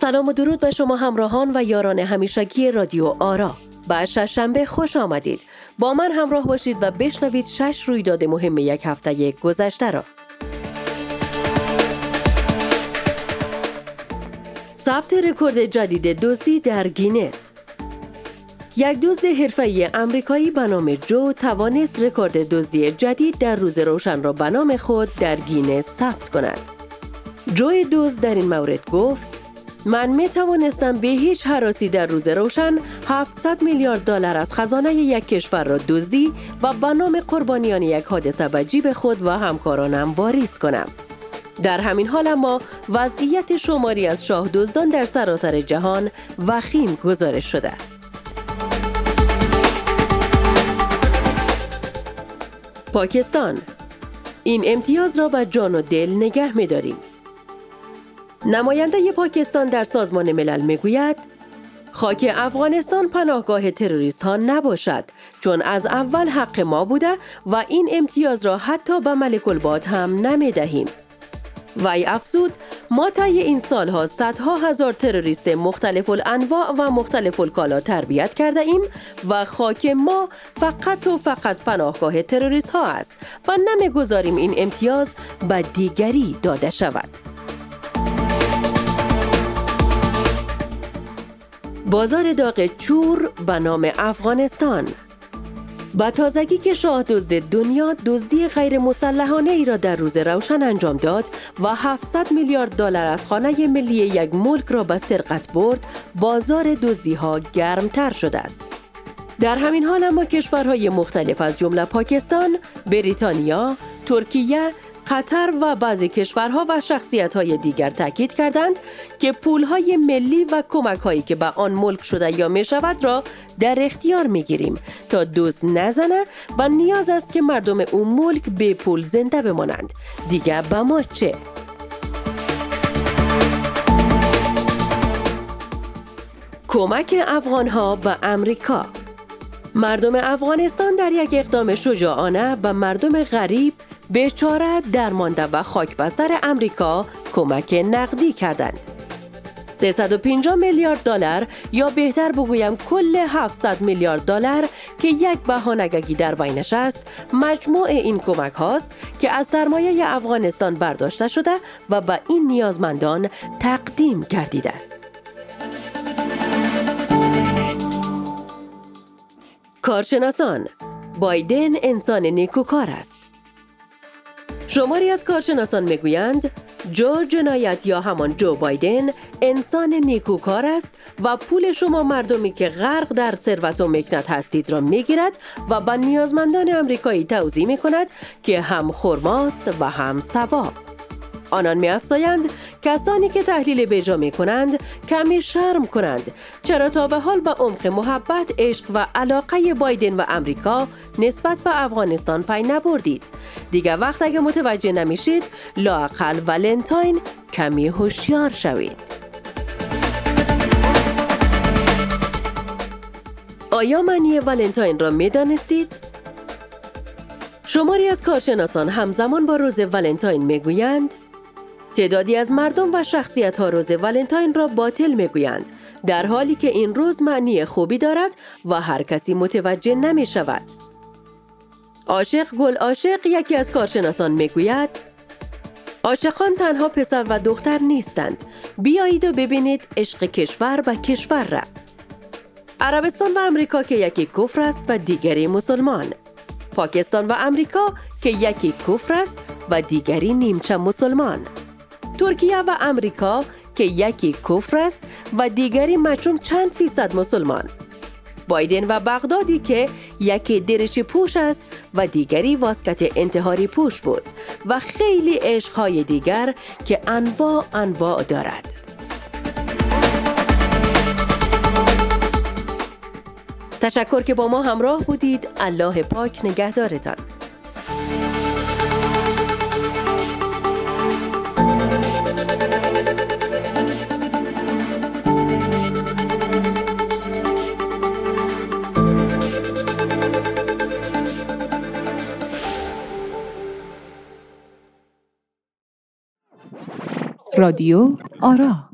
سلام و درود به شما همراهان و یاران همیشگی رادیو آرا. به شنبه خوش آمدید. با من همراه باشید و بشنوید شش رویداد مهم یک هفته گذشته را. ثبت رکورد جدید دزدی در گینس. یک دزد حرفه‌ای آمریکایی به نام جو توانست رکورد دزدی جدید در روز روشن را به نام خود در گینس ثبت کند. جو دزد در این مورد گفت من می توانستم به هیچ حراسی در روز روشن 700 میلیارد دلار از خزانه یک کشور را دزدی و به نام قربانیان یک حادثه به جیب خود و همکارانم واریز کنم. در همین حال اما وضعیت شماری از شاه دزدان در سراسر جهان وخیم گزارش شده. پاکستان این امتیاز را به جان و دل نگه می داریم. نماینده پاکستان در سازمان ملل می‌گوید خاک افغانستان پناهگاه تروریست ها نباشد چون از اول حق ما بوده و این امتیاز را حتی به ملک الباد هم نمی دهیم. وی افزود ما طی این سالها صدها هزار تروریست مختلف الانواع و مختلف الکالا تربیت کرده ایم و خاک ما فقط و فقط پناهگاه تروریست ها است و نمی‌گذاریم این امتیاز به دیگری داده شود. بازار داغ چور به نام افغانستان. با تازگی که شاه دزد دنیا دزدی غیر مسلحانه ای را در روز روشن انجام داد و 700 میلیارد دلار از خانه ملی یک ملک را به سرقت برد بازار دزدی ها گرمتر شده است. در همین حال اما کشورهای مختلف از جمله پاکستان، بریتانیا، ترکیه، قطر و بعضی کشورها و شخصیت دیگر تاکید کردند که پولهای ملی و کمک هایی که به آن ملک شده یا می شود را در اختیار می گیریم تا دوز نزنه و نیاز است که مردم اون ملک به پول زنده بمانند دیگر به ما چه؟ کمک افغانها و امریکا مردم افغانستان در یک اقدام شجاعانه به مردم غریب بیچاره درمانده و خاک بسر امریکا کمک نقدی کردند. 350 میلیارد دلار یا بهتر بگویم کل 700 میلیارد دلار که یک بهانگگی در بینش است مجموع این کمک هاست که از سرمایه افغانستان برداشته شده و به این نیازمندان تقدیم گردیده است کارشناسان بایدن انسان نیکوکار است شماری از کارشناسان می‌گویند جو جنایت یا همان جو بایدن انسان نیکوکار است و پول شما مردمی که غرق در ثروت و مکنت هستید را می‌گیرد و به نیازمندان امریکایی توضیح می کند که هم خرماست و هم ثواب. آنان می افزایند کسانی که تحلیل بجا می کنند کمی شرم کنند. چرا تا به حال به عمق محبت عشق و علاقه بایدن و امریکا نسبت به افغانستان پی نبردید؟ دیگر وقت اگه متوجه نمیشید لاقل ولنتاین کمی هوشیار شوید. آیا معنی ولنتاین را می دانستید؟ شماری از کارشناسان همزمان با روز ولنتاین می‌گویند تعدادی از مردم و شخصیت ها روز ولنتاین را باطل می‌گویند در حالی که این روز معنی خوبی دارد و هر کسی متوجه نمی شود. عاشق گل عاشق یکی از کارشناسان می‌گوید عاشقان تنها پسر و دختر نیستند. بیایید و ببینید عشق کشور و کشور را. عربستان و امریکا که یکی کفر است و دیگری مسلمان. پاکستان و امریکا که یکی کفر است و دیگری نیمچه مسلمان. ترکیه و امریکا که یکی کفر است و دیگری مچون چند فیصد مسلمان. بایدن و بغدادی که یکی درش پوش است و دیگری واسکت انتحاری پوش بود و خیلی عشقهای دیگر که انواع انواع دارد. تشکر که با ما همراه بودید. الله پاک نگهدارتان. رادیو آرا.